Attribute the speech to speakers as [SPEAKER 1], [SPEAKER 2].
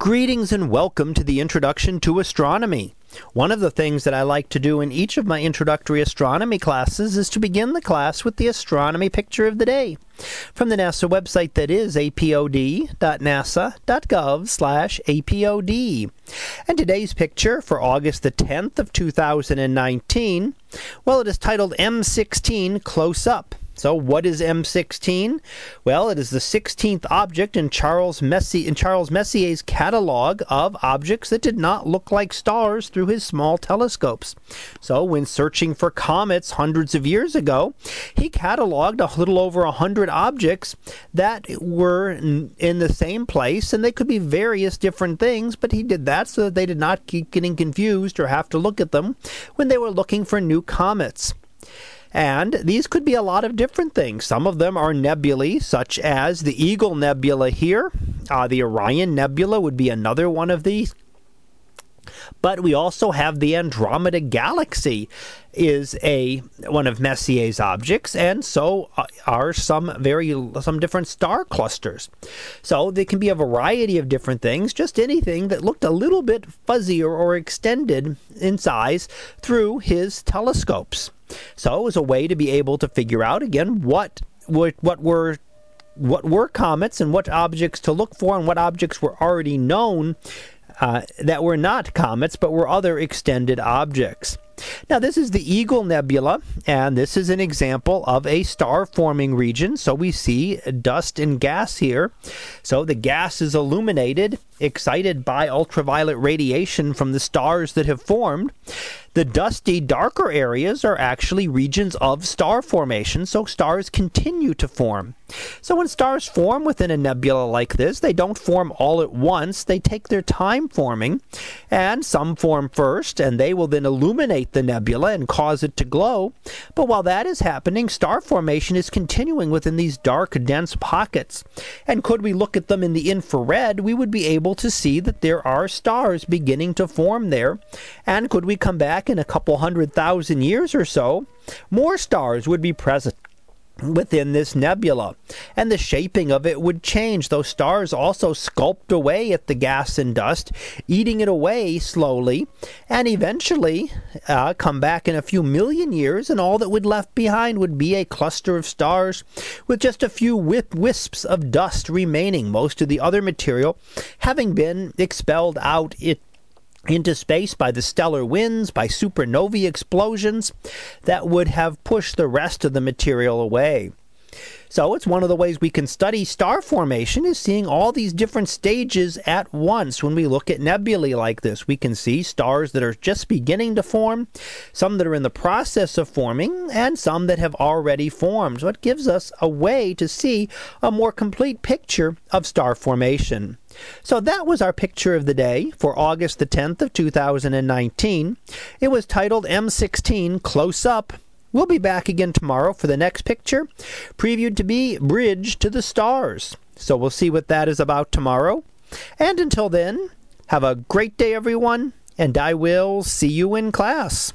[SPEAKER 1] Greetings and welcome to the introduction to astronomy. One of the things that I like to do in each of my introductory astronomy classes is to begin the class with the astronomy picture of the day from the NASA website that is apod.nasa.gov/apod. And today's picture for August the 10th of 2019, well it is titled M16 Close Up. So, what is M16? Well, it is the 16th object in Charles, Messi- in Charles Messier's catalog of objects that did not look like stars through his small telescopes. So, when searching for comets hundreds of years ago, he cataloged a little over 100 objects that were in, in the same place, and they could be various different things, but he did that so that they did not keep getting confused or have to look at them when they were looking for new comets. And these could be a lot of different things. Some of them are nebulae, such as the Eagle Nebula here. Uh, the Orion Nebula would be another one of these. But we also have the Andromeda Galaxy is a one of Messier's objects, and so uh, are some very some different star clusters. So they can be a variety of different things, just anything that looked a little bit fuzzier or extended in size through his telescopes. So it was a way to be able to figure out again what what, what were what were comets and what objects to look for and what objects were already known uh, that were not comets but were other extended objects. Now, this is the Eagle Nebula, and this is an example of a star forming region. So we see dust and gas here. So the gas is illuminated, excited by ultraviolet radiation from the stars that have formed. The dusty, darker areas are actually regions of star formation, so stars continue to form. So when stars form within a nebula like this, they don't form all at once. They take their time forming, and some form first, and they will then illuminate the nebula and cause it to glow. But while that is happening, star formation is continuing within these dark, dense pockets. And could we look at them in the infrared, we would be able to see that there are stars beginning to form there. And could we come back in a couple hundred thousand years or so, more stars would be present within this nebula, and the shaping of it would change. Those stars also sculpt away at the gas and dust, eating it away slowly, and eventually uh, come back in a few million years, and all that would left behind would be a cluster of stars with just a few wisps of dust remaining, most of the other material having been expelled out it into space by the stellar winds, by supernovae explosions that would have pushed the rest of the material away. So it's one of the ways we can study star formation is seeing all these different stages at once. When we look at nebulae like this, we can see stars that are just beginning to form, some that are in the process of forming, and some that have already formed. So it gives us a way to see a more complete picture of star formation. So that was our picture of the day for August the 10th of 2019. It was titled M16 Close Up. We'll be back again tomorrow for the next picture, previewed to be Bridge to the Stars. So we'll see what that is about tomorrow. And until then, have a great day, everyone, and I will see you in class.